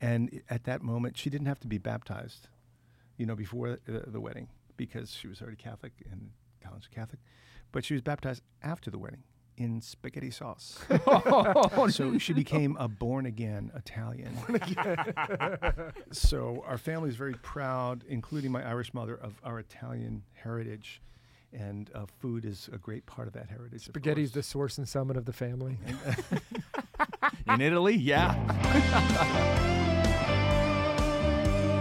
And at that moment, she didn't have to be baptized, you know, before the, the wedding because she was already Catholic and Collins Catholic, but she was baptized after the wedding in spaghetti sauce. oh, so she became a born again Italian. so our family is very proud, including my Irish mother, of our Italian heritage. And uh, food is a great part of that heritage. of Spaghetti's the source and summit of the family. In Italy, yeah.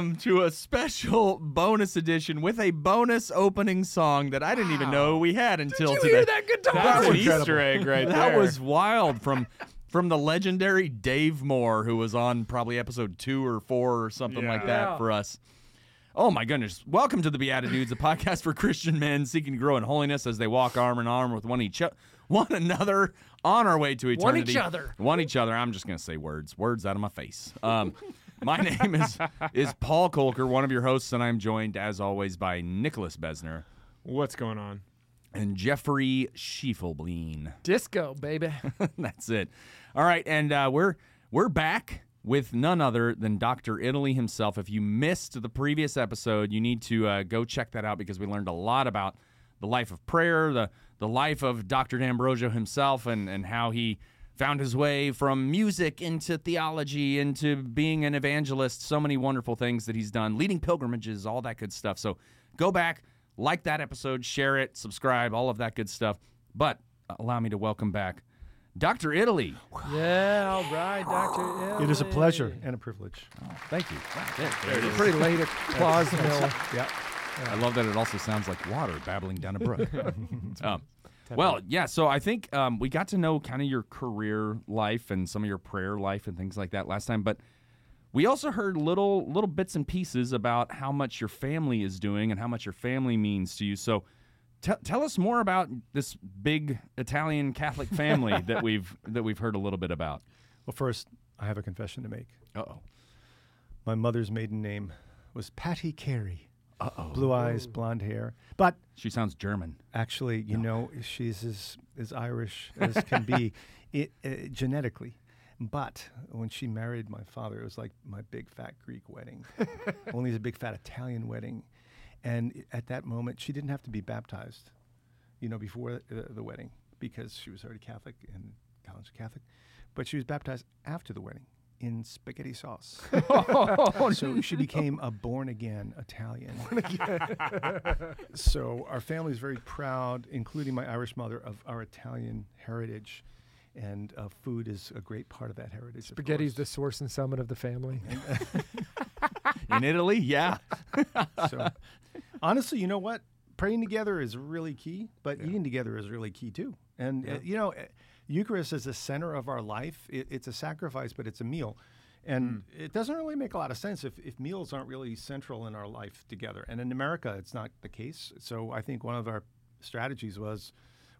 Welcome to a special bonus edition with a bonus opening song that I didn't even know we had until Did you today. hear that guitar? That's an Incredible. Easter egg right that there. was wild from from the legendary Dave Moore, who was on probably episode two or four or something like that Yeah. for us. Oh my goodness. Welcome to the BeatiDudes, a podcast for Christian men seeking to grow in holiness as they walk arm in arm with one each one another on our way to eternity. One each other. One each other. I'm just gonna say words. Words out of my face. Um my name is is Paul Kolker, one of your hosts, and I'm joined as always by Nicholas Besner What's going on? and Jeffrey Schiefelbein. Disco, baby. That's it. All right, and uh, we're we're back with none other than Dr. Italy himself. If you missed the previous episode, you need to uh, go check that out because we learned a lot about the life of prayer, the the life of Dr. D'Ambrosio himself, and and how he found his way from music into theology into being an evangelist. So many wonderful things that he's done, leading pilgrimages, all that good stuff. So go back, like that episode, share it, subscribe, all of that good stuff. But allow me to welcome back Dr. Italy. yeah, all right, Doctor. Italy. It is a pleasure and a privilege. Thank you. Pretty late applause mill. Yeah. I love that it also sounds like water babbling down a brook. um, well, yeah. So I think um, we got to know kind of your career life and some of your prayer life and things like that last time, but we also heard little little bits and pieces about how much your family is doing and how much your family means to you. So. Tell tell us more about this big Italian Catholic family that we've that we've heard a little bit about. Well, first, I have a confession to make. Uh oh. My mother's maiden name was Patty Carey. Uh oh. Blue eyes, blonde hair. But She sounds German. actually, you know, she's as, as Irish as can be it, uh, genetically. But when she married my father, it was like my big fat Greek wedding, only it's a big fat Italian wedding. And at that moment, she didn't have to be baptized, you know, before the, the wedding because she was already Catholic and Collins Catholic. But she was baptized after the wedding in spaghetti sauce. so she became a born again Italian. so our family is very proud, including my Irish mother, of our Italian heritage. And uh, food is a great part of that heritage. of Spaghetti's the source and summit of the family. In Italy, yeah. So, honestly, you know what? Praying together is really key, but eating together is really key too. And uh, you know, uh, Eucharist is the center of our life. It, it's a sacrifice, but it's a meal. And it doesn't really make a lot of sense if, if meals aren't really central in our life together. And in America, it's not the case. So I think one of our strategies was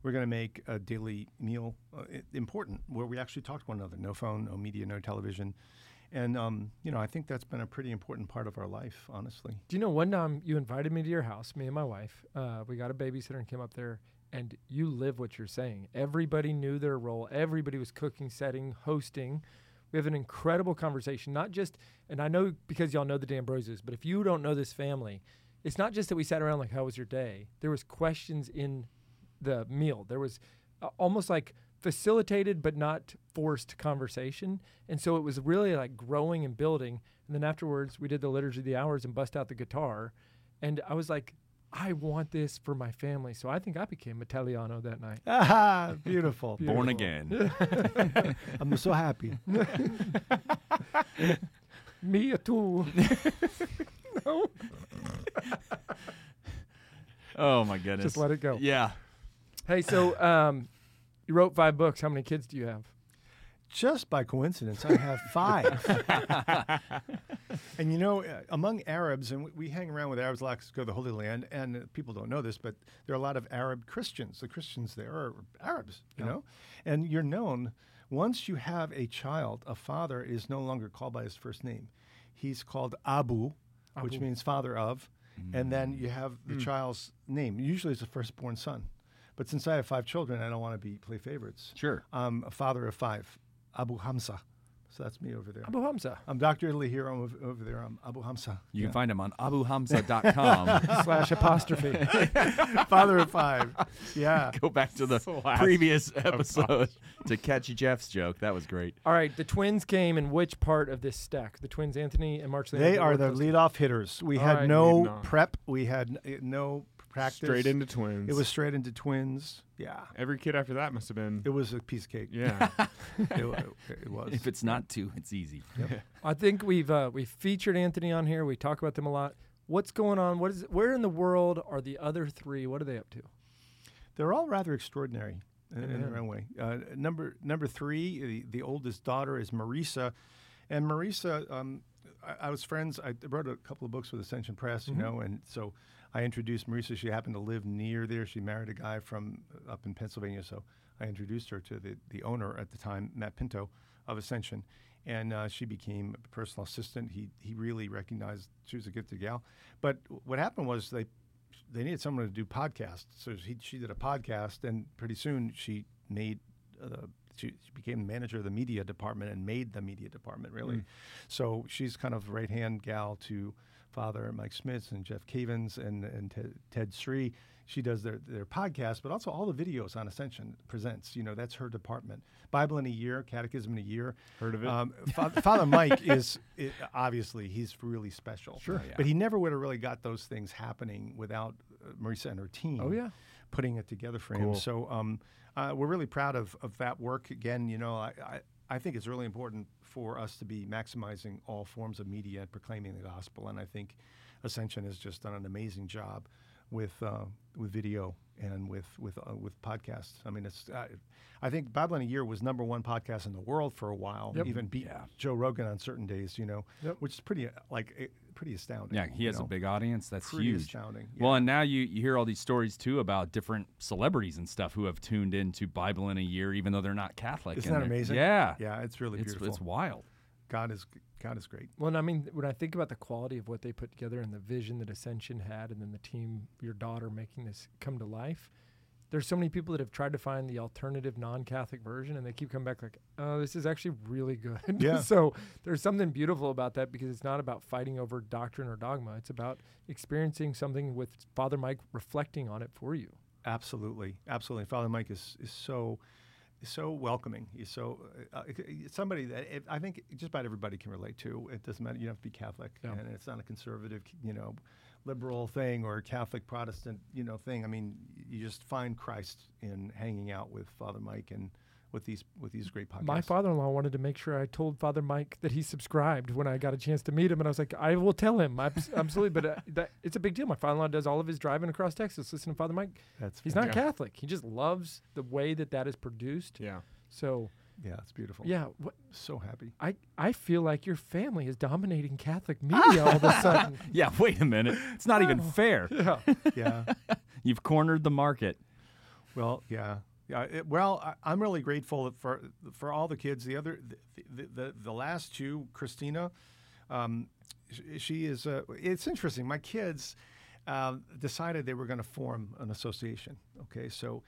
we're going to make a daily meal uh, important where we actually talk to one another no phone, no media, no television. And, um, you know, I think that's been a pretty important part of our life, honestly. Do you know one time you invited me to your house, me and my wife? Uh, we got a babysitter and came up there, and you live what you're saying. Everybody knew their role. Everybody was cooking, setting, hosting. We have an incredible conversation, not just, and I know because y'all know the D'Ambrosios, but if you don't know this family, it's not just that we sat around like, "How was your day?" There was questions in the meal. There was uh, almost like facilitated but not forced conversation. And so it was really like growing and building. And then afterwards, we did the Liturgy of the Hours and bust out the guitar. And I was like, I want this for my family. So I think I became Italiano that night. Ah, beautiful. Born again. I'm so happy. Me too. no, Oh my goodness. just let it go. Yeah. Hey, so um, you wrote five books. How many kids do you have? just by coincidence, I have five. and you know, uh, among Arabs, and we, we hang around with Arabs a lot 'cause we go to the Holy Land, and uh, people don't know this, but there are a lot of Arab Christians. The Christians there are Arabs, you know? And you're known, once you have a child, a father is no longer called by his first name. He's called Abu, which means father of, and then you have the child's name. Usually it's a firstborn son. But since I have five children, I don't want to be play favorites. Sure. I'm a father of five, Abu Khamsa. So that's me over there. Abu Khamsa I'm Dr. Italy here. I'm over, over there. I'm Abu Khamsa. You Yeah. can find him on abukhamsa.com. slash apostrophe. father of five. Yeah. Go back to the Slash previous episode to catch Jeff's joke. That was great. All right, the twins came in which part of this stack? The twins, Anthony and March. They are the leadoff hitters. We All had right. no prep. We had no practice. Straight into twins. It was straight into twins. Yeah. every kid after that must have been. It was a piece of cake. Yeah. it, it was. If it's not two, it's easy. I think we've uh, we've featured Anthony on here. We talk about them a lot. What's going on? What is? Where in the world are the other three? What are they up to? They're all rather extraordinary in, in their own way. Uh, number number three, the, the oldest daughter is Marisa, and Marisa, um, I, I was friends. I wrote a couple of books with Ascension Press, you know, and so I introduced Marisa. She happened to live near there. She married a guy from uh, up in Pennsylvania, so I introduced her to the the owner at the time, Matt Pinto of Ascension. And uh, she became a personal assistant. He he really recognized she was a gifted gal. But what happened was they they needed someone to do podcasts. So she, she did a podcast, and pretty soon she made uh, she, she became manager of the media department and made the media department really. So she's kind of right hand gal to Father Mike Schmitz and Jeff Cavins and and Ted, Ted Sri. She does their their podcast, but also all the videos on Ascension presents. You know, that's her department. Bible in a year, Catechism in a year. Heard of it? Um, Fa- Father Mike is i obviously he's really special. Sure, yeah. but he never would have really got those things happening without uh, Marisa and her team. Oh, yeah. putting it together for him. So um, uh, we're really proud of, of that work. Again, you know, I, I I think it's really important for us to be maximizing all forms of media and proclaiming the gospel. And I think Ascension has just done an amazing job with uh, with video and with with uh, with podcasts. I mean, it's uh, I think in a Year was number one podcast in the world for a while. Yep. Even beat Joe Rogan on certain days. You know, Yep. which is pretty uh, like pretty astounding. Yeah, he you has a big audience. That's Pretty huge. astounding. Well, and now you, you hear all these stories too about different celebrities and stuff who have tuned into Bible in a year, even though they're not Catholic. Isn't that amazing? Yeah, yeah, it's really it's beautiful. it's wild. God is God is great. Well, and I mean, when I think about the quality of what they put together and the vision that Ascension had, and then the team, your daughter making this come to life, there's so many people that have tried to find the alternative non-Catholic version, and they keep coming back like, "Oh, this is actually really good." Yeah. so there's something beautiful about that because it's not about fighting over doctrine or dogma. It's about experiencing something with Father Mike reflecting on it for you. Absolutely, absolutely. Father Mike is is so so welcoming. He's so uh, uh, somebody that it, I think just about everybody can relate to. It doesn't matter. You don't have to be Catholic, Yeah. and it's not a conservative, you know, liberal thing or Catholic Protestant, you know, thing. I mean, you just find Christ in hanging out with Father Mike and with these with these great podcasts. My father-in-law wanted to make sure I told Father Mike that he subscribed when I got a chance to meet him, and I was like, I will tell him, absolutely. But uh, that, it's a big deal. My father-in-law does all of his driving across Texas. Listen to Father Mike. That's He's fan- not Catholic. He just loves the way that that is produced. yeah. So Yeah, it's beautiful. yeah, what, so happy. I I feel like your family is dominating Catholic media all of a sudden. Yeah, wait a minute. It's not even Oh. fair. Yeah. Yeah. You've cornered the market. Well, yeah, yeah. It, well, I, I'm really grateful for for all the kids. The other, the the, the, the last two, Christina, um, sh- she is. Uh, it's interesting. My kids um, decided they were going to form an association. Okay, so.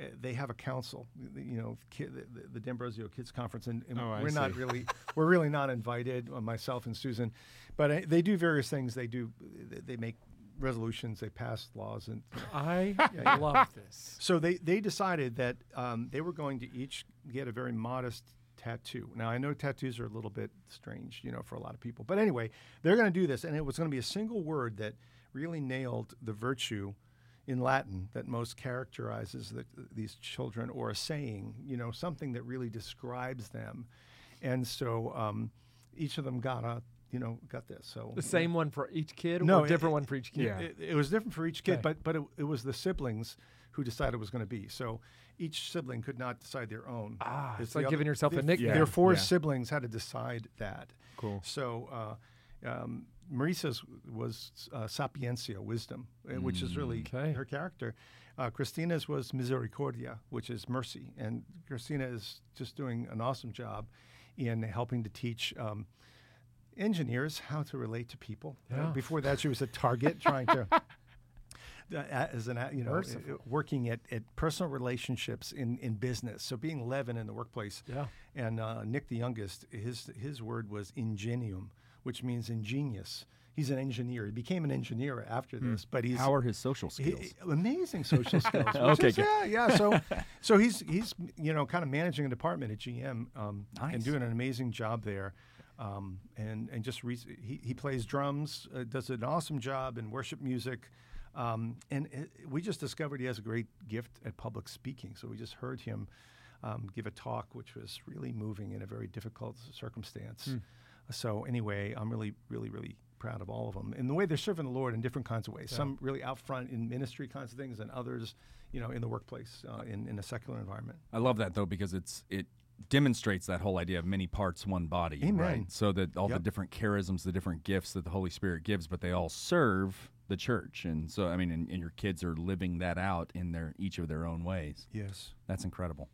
Uh, they have a council, you know, kid, the, the D'Ambrosio Kids Conference, and, and Oh, we're not really, we're really not invited, uh, myself and Susan, but uh, they do various things. They do, they- they make resolutions, they pass laws, and I love this. so they, they decided that um, they were going to each get a very modest tattoo. Now I know tattoos are a little bit strange, you know, for a lot of people. But anyway, they're going to do this, and it was going to be a single word that really nailed the virtue in Latin that most characterizes the, these children, or a saying, you know, something that really describes them. And so um, each of them got a, you know, got this. So The same one for each kid, No, or a it- different one for each kid. Yeah. it, it was different for each kid, Okay. but but it, it was the siblings who decided it was going to be. So each sibling could not decide their own. Ah, it's the like other- giving yourself a nickname. Their four Yeah. siblings had to decide that. Cool. So uh, um, Marisa's was uh, sapientia, wisdom, uh, which is really Okay. her character. Uh, Christina's was misericordia, which is mercy, and Christina is just doing an awesome job in helping to teach. Um, engineers how to relate to people. Uh, Yeah. before that, she was a target trying to uh, as an you know uh, Merciful. working at, at personal relationships in, in business. So being leaven in the workplace. Yeah. And uh, Nick, the youngest, his his word was ingenium, which means ingenious. He's an engineer. He became an engineer after this, but he's How are his social he- skills? amazing social skills. Okay, is- good. yeah, yeah. So, so he's he's you know kind of managing a department at GM um, Nice. and doing an amazing job there. Um, and and just re- he he plays drums, uh, does an awesome job in worship music. Um, and it, we just discovered he has a great gift at public speaking. So we just heard him um, give a talk, which was really moving in a very difficult circumstance. So anyway, I'm really, really, really proud of all of them and the way they're serving the Lord in different kinds of ways. Some really out front in ministry kinds of things, and others, you know, in the workplace uh, in in a secular environment. I love that though because it's it demonstrates that whole idea of many parts, one body, Amen. right? So that all the different charisms, the different gifts that the Holy Spirit gives, but they all serve the church. And so, I mean, and, and your kids are living that out in their each of their own ways. Yes. That's incredible.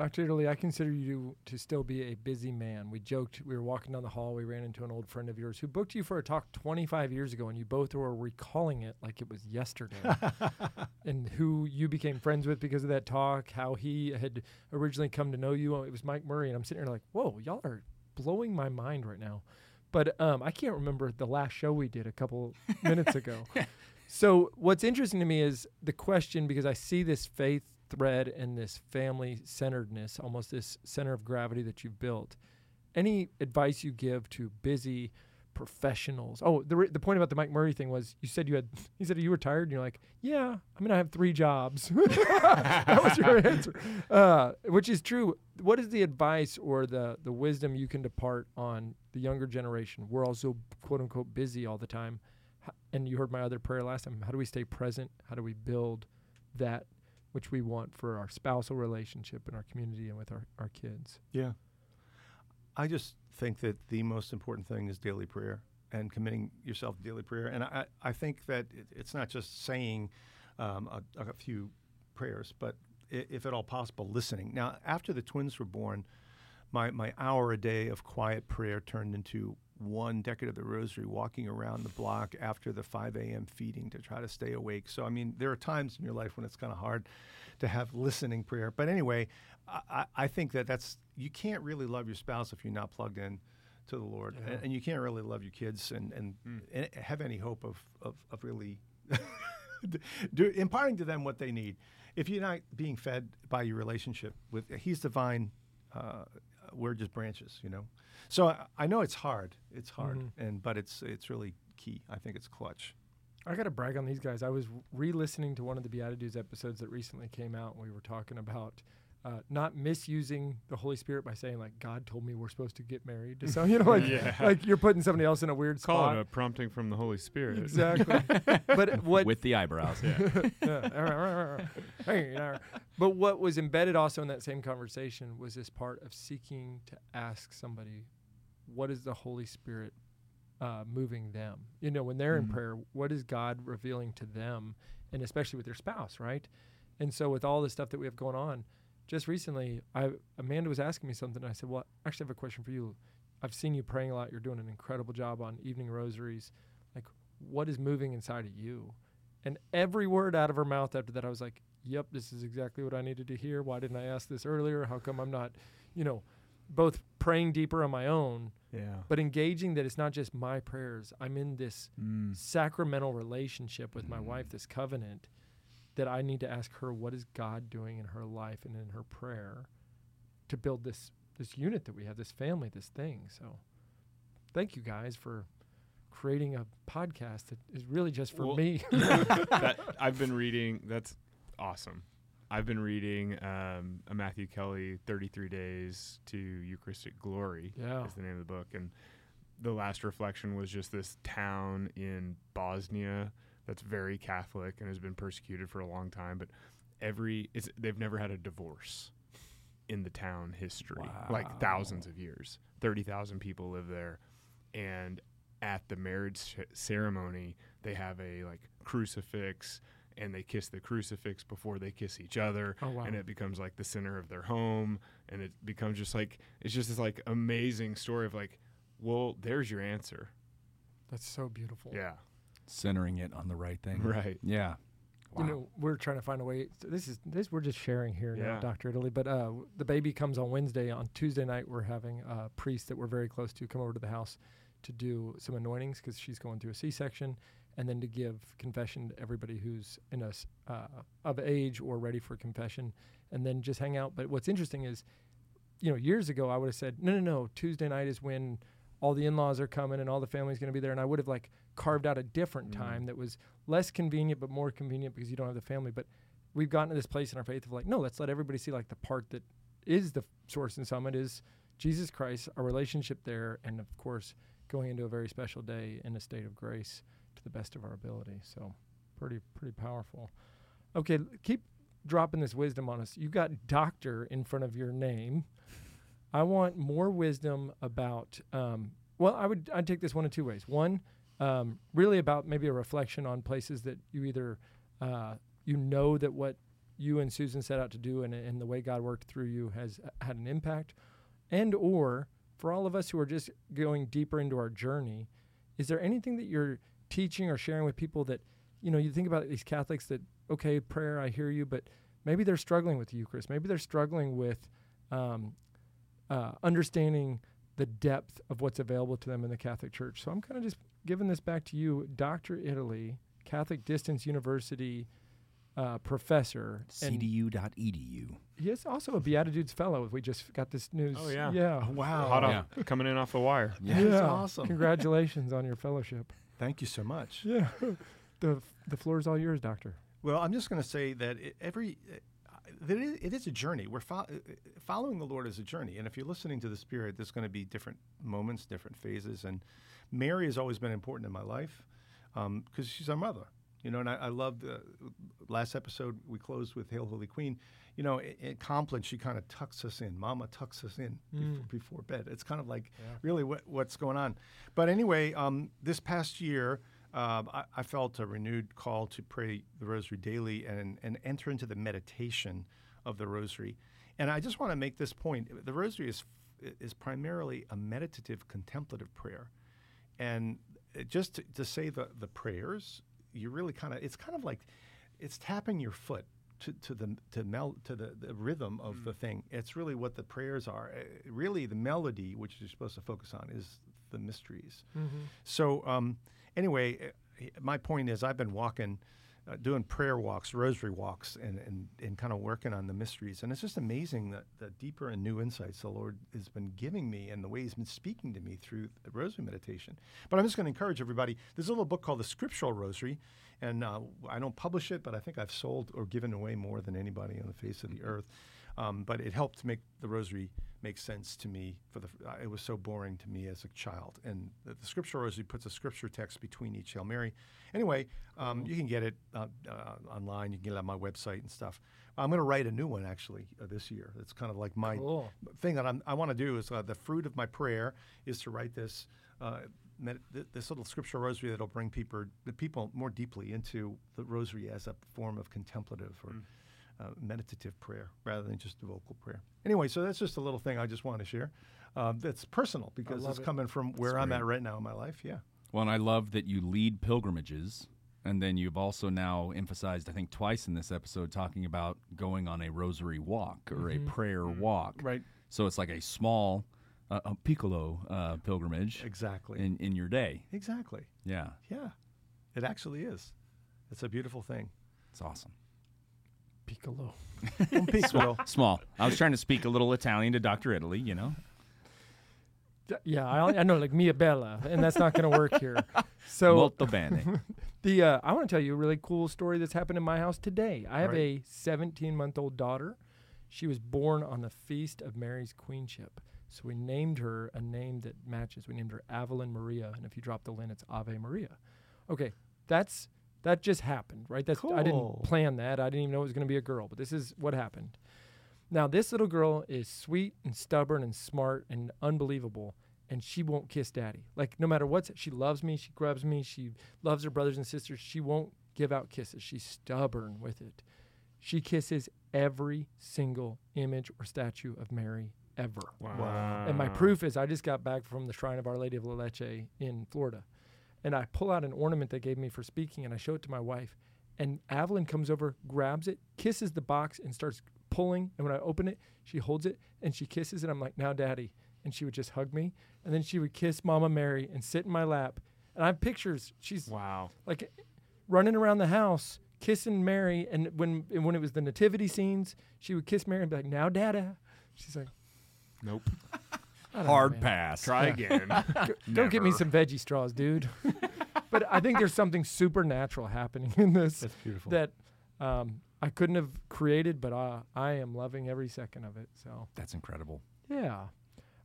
Dr. Italy, I consider you to still be a busy man. We joked, we were walking down the hall, we ran into an old friend of yours who booked you for a talk 25 years ago, and you both were recalling it like it was yesterday. and who you became friends with because of that talk, how he had originally come to know you. It was Mike Murray, and I'm sitting here like, whoa, y'all are blowing my mind right now. But um, I can't remember the last show we did a couple minutes ago. So what's interesting to me is the question because I see this faith thread and this family centeredness, almost this center of gravity that you've built. Any advice you give to busy professionals? Oh, the re- the point about the Mike Murray thing was you said you had he said you were tired and you're like, yeah, I mean I have three jobs. that was your answer, uh, which is true. What is the advice or the the wisdom you can depart on the younger generation? We're all so quote unquote busy all the time and you heard my other prayer last time how do we stay present how do we build that which we want for our spousal relationship in our community and with our, our kids Yeah. I just think that the most important thing is daily prayer and committing yourself to daily prayer. And I, I think that it, it's not just saying um, a, a few prayers, but if at all possible, listening. Now, after the twins were born, my, my hour a day of quiet prayer turned into one decade of the rosary, walking around the block after the 5 a.m. feeding to try to stay awake. So, I mean, there are times in your life when it's kind of hard to have listening prayer. But anyway, I, I- think that that's, you can't really love your spouse if you're not plugged in to the Lord. And, and you can't really love your kids and, and, and have any hope of, of, of really do, imparting to them what they need. If you're not being fed by your relationship with, He's divine, uh, we're just branches, you know. So I, I know it's hard. It's hard, mm-hmm. and but it's it's really key. I think it's clutch. i gotta brag on these guys i was re-listening to one of the BeatiDudes episodes that recently came out and we were talking about uh, not misusing the Holy Spirit by saying like God told me we're supposed to get married to some, you know, like Yeah. like you're putting somebody else in a weird Call spot. it a prompting from the Holy Spirit. Exactly. but what With the eyebrows. Yeah. Hey, you know. but what was embedded also in that same conversation was this part of seeking to ask somebody, what is the Holy Spirit uh, moving them? You know, when they're in prayer, what is God revealing to them, and especially with their spouse, right? And so, with all the stuff that we have going on, just recently, I Amanda was asking me something. And I said, "Well, actually, I actually have a question for you. I've seen you praying a lot. You're doing an incredible job on evening rosaries. Like, what is moving inside of you?" And every word out of her mouth after that, I was like, "Yep, this is exactly what I needed to hear. Why didn't I ask this earlier? How come I'm not, you know, both praying deeper on my own, Yeah. but engaging that it's not just my prayers. I'm in this Mm. sacramental relationship with my wife, this covenant, that I need to ask her what is God doing in her life and in her prayer to build this this unit that we have, this family, this thing. So thank you guys for creating a podcast that is really just for Well- me. that I've been reading. That's awesome. I've been reading um, a Matthew Kelly, 33 Days to Eucharistic Glory Yeah. is the name of the book. And the last reflection was just this town in Bosnia that's very Catholic and has been persecuted for a long time. But every it's, they've never had a divorce in the town history, like thousands of years. Thirty thousand people live there, and at the marriage ceremony, they have a like crucifix. And they kiss the crucifix before they kiss each other, Oh, wow. and it becomes like the center of their home, and it becomes just like it's just this like amazing story of like, well, there's your answer, That's so beautiful. yeah, Centering it on the right thing. right, Yeah. You know, we're trying to find a way. so This is this we're just sharing here now, Doctor Italy. But uh, the baby comes on Wednesday. On Tuesday night, we're having a priest that we're very close to come over to the house to do some anointings because she's going through a C-section, and then to give confession to everybody who's in us uh, of age or ready for confession, and then just hang out. But what's interesting is, you know, years ago I would have said, no, no, no. Tuesday night is when all the in-laws are coming and all the family's going to be there, and I would have like carved out a different time that was less convenient but more convenient because you don't have the family. But we've gotten to this place in our faith of like, no, let's let everybody see like the part that is the source and summit is Jesus Christ, our relationship there, and of course going into a very special day in a state of grace to the best of our ability. So pretty pretty powerful. Okay, keep dropping this wisdom on us. You got doctor in front of your name. I want more wisdom about. Um, well, I would I'd take this one in two ways. One, um, really about maybe a reflection on places that you either uh, you know that what you and Susan set out to do and, and the way God worked through you has uh, had an impact, and or for all of us who are just going deeper into our journey, is there anything that you're teaching or sharing with people that you know you think about these Catholics that okay prayer I hear you, but maybe they're struggling with the Eucharist, maybe they're struggling with um, uh, understanding the depth of what's available to them in the Catholic Church. So I'm kind of just giving this back to you, Dr. Italy, Catholic Distance University uh, professor. CDU.edu. he is also a BeatiDudes Fellow. We just got this news. Oh, yeah. Yeah. Wow. hot Yeah. off coming in off the wire. Yeah. That's awesome. Congratulations on your fellowship. Thank you so much. Yeah. the the floor is all yours, Doctor. Well, I'm just going to say that i every uh, that it, it is a journey. We're fo- uh, following the Lord is a journey, and if you're listening to the Spirit, there's going to be different moments, different phases. And Mary has always been important in my life because she's our mother. You know, and I, I love the last episode we closed with Hail Holy Queen. You know, at, at Compline, she kind of tucks us in. Mama tucks us in before, before bed. It's kind of like really what, what's going on. But anyway, um, this past year, um, I, I felt a renewed call to pray the Rosary daily and, and enter into the meditation of the Rosary. And I just want to make this point: the Rosary is is primarily a meditative, contemplative prayer, and just to, to say the the prayers, you really kind of it's kind of like it's tapping your foot to, to the to mel to the, the rhythm of the thing. It's really what the prayers are. Uh, really, the melody, which you're supposed to focus on, is the mysteries. So um, anyway, uh, my point is, I've been walking, uh, doing prayer walks, rosary walks, and, and, and kind of working on the mysteries. And it's just amazing that the deeper and new insights the Lord has been giving me and the way He's been speaking to me through the rosary meditation. But I'm just going to encourage everybody. There's a little book called The Scriptural Rosary, and uh, I don't publish it, but I think I've sold or given away more than anybody on the face of the earth. Um, but it helped make the rosary make sense to me. For the uh, it was so boring to me as a child, and the, the scriptural rosary puts a scripture text between each Hail Mary. Anyway, um, you can get it uh, uh, online. You can get it on my website and stuff. I'm going to write a new one actually uh, this year. It's kind of like my Cool. thing that I'm, I want to do is uh, the fruit of my prayer is to write this. Uh, th- this little scriptural rosary that'll bring people, the people more deeply into the rosary as a form of contemplative or uh, meditative prayer rather than just a vocal prayer. Anyway, so that's just a little thing I just want to share. Um, that's personal because it's it. coming from where I'm at right now in my life. Yeah. Well, and I love that you lead pilgrimages. And then you've also now emphasized, I think, twice in this episode, talking about going on a rosary walk or a prayer walk. Right. So it's like a small, uh, a piccolo uh, pilgrimage Exactly. in, in your day. exactly. Yeah, Yeah. It actually is. It's a beautiful thing. it's awesome. Piccolo. Un piccolo. Small. I was trying to speak a little Italian to Dr. Italy, you know? Yeah, I, I know, like Mia Bella, and that's not going to work here. So Molto bene. the uh, I want to tell you a really cool story that's happened in my house today. I have Right. a 17 month old daughter. She was born on the feast of Mary's queenship. So we named her a name that matches. We named her Evelyn Maria, and if you drop the lin, it's Ave Maria. Okay, that's That just happened, right? That's I didn't plan that. I didn't even know it was going to be a girl, but this is what happened. Now, this little girl is sweet and stubborn and smart and unbelievable, and she won't kiss daddy. Like, no matter what, she loves me, she grubs me, she loves her brothers and sisters. She won't give out kisses. She's stubborn with it. She kisses every single image or statue of Mary ever. Wow. And my proof is I just got back from the Shrine of Our Lady of La Leche in Florida. And I pull out an ornament they gave me for speaking and I show it to my wife. And Evelyn comes over, grabs it, kisses the box, and starts pulling. And when I open it, she holds it and she kisses it. I'm like, now, daddy. And she would just hug me. And then she would kiss Mama Mary and sit in my lap. And I have pictures. She's Wow. like running around the house kissing Mary. And when and when it was the nativity scenes, she would kiss Mary and be like, now, dada. She's like, Nope. I know, Hard man. pass. Try again. Go get me some veggie straws, dude. but I think there's something supernatural happening in this That's beautiful. that um, I couldn't have created, but uh, I am loving every second of it. So, That's incredible. yeah.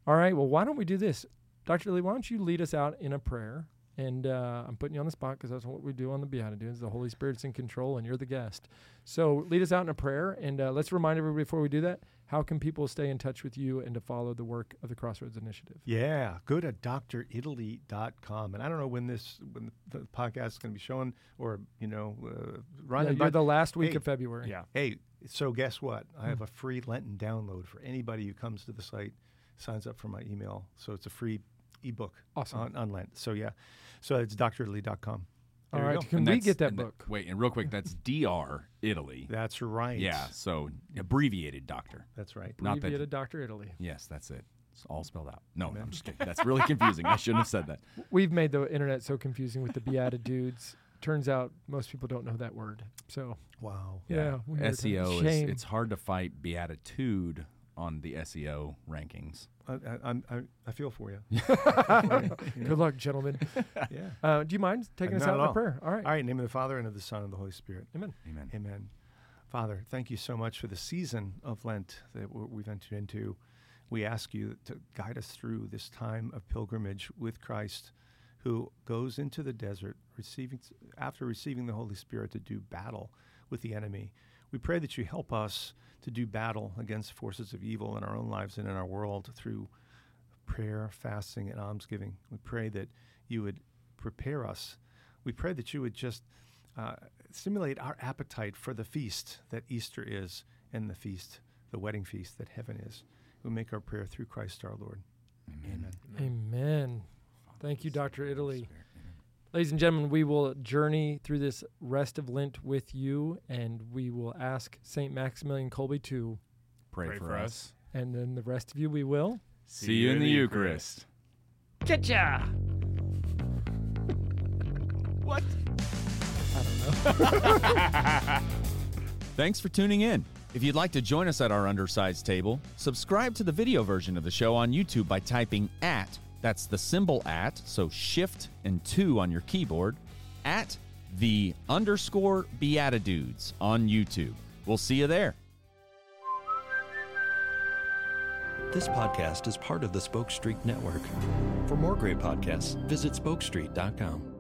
All right. Well, why don't we do this? Dr. Lee, why don't you lead us out in a prayer? And uh, I'm putting you on the spot because that's what we do on the BeatiDudes. The Holy Spirit's in control and you're the guest. So lead us out in a prayer. And uh, let's remind everybody before we do that how can people stay in touch with you and to follow the work of the Crossroads Initiative? Yeah, go to dritaly.com. And I don't know when this when the podcast is going to be shown or, you know, uh, Yeah, running. you're but the last week hey, of February. yeah. hey, so guess what? I Hmm. have a free Lenten download for anybody who comes to the site, signs up for my email. So it's a free ebook Awesome. on, on Lent. So yeah, so it's dritaly.com. All There you right. go. Can And we get that and book? wait, and real quick, that's DR Italy. That's right. Yeah, so abbreviated doctor. That's right. Not that- Dr. Italy. Yes, that's it. It's all spelled out. No, no, I'm just kidding. That's really confusing. I shouldn't have said that. We've made the internet so confusing with the BeatiDudes. Turns out most people don't know that word. So, Wow. yeah. weird. SEO is it's hard to fight beatitude on the SEO rankings. I, I, I'm- I, I feel for you. Good luck, gentlemen. yeah. Uh, do you mind taking us out at in prayer? All right. All right. In name of the Father and of the Son and of the Holy Spirit. Amen. Amen. Amen. Father, thank you so much for the season of Lent that we've entered into. We ask you to guide us through this time of pilgrimage with Christ, who goes into the desert, receiving after receiving the Holy Spirit to do battle with the enemy. We pray that you help us to do battle against forces of evil in our own lives and in our world through prayer, fasting, and almsgiving. We pray that you would prepare us. We pray that you would just uh, stimulate our appetite for the feast that Easter is and the feast, the wedding feast that heaven is. We make our prayer through Christ our Lord. Amen. Amen. Thank you, Dr. Italy. Ladies and gentlemen, we will journey through this rest of Lent with you, and we will ask St. Maximilian Kolbe to, Pray, Pray for, us. and then the rest of you we will. See you in the Eucharist. Cha-cha! What? I don't know. Thanks for tuning in. If you'd like to join us at our undersized table, subscribe to the video version of the show on YouTube by typing at, that's the symbol at, so shift and two on your keyboard, at the underscore BeatiDudes on YouTube. We'll see you there. This podcast is part of the Spoke Street Network. For more great podcasts, visit spokestreet.com.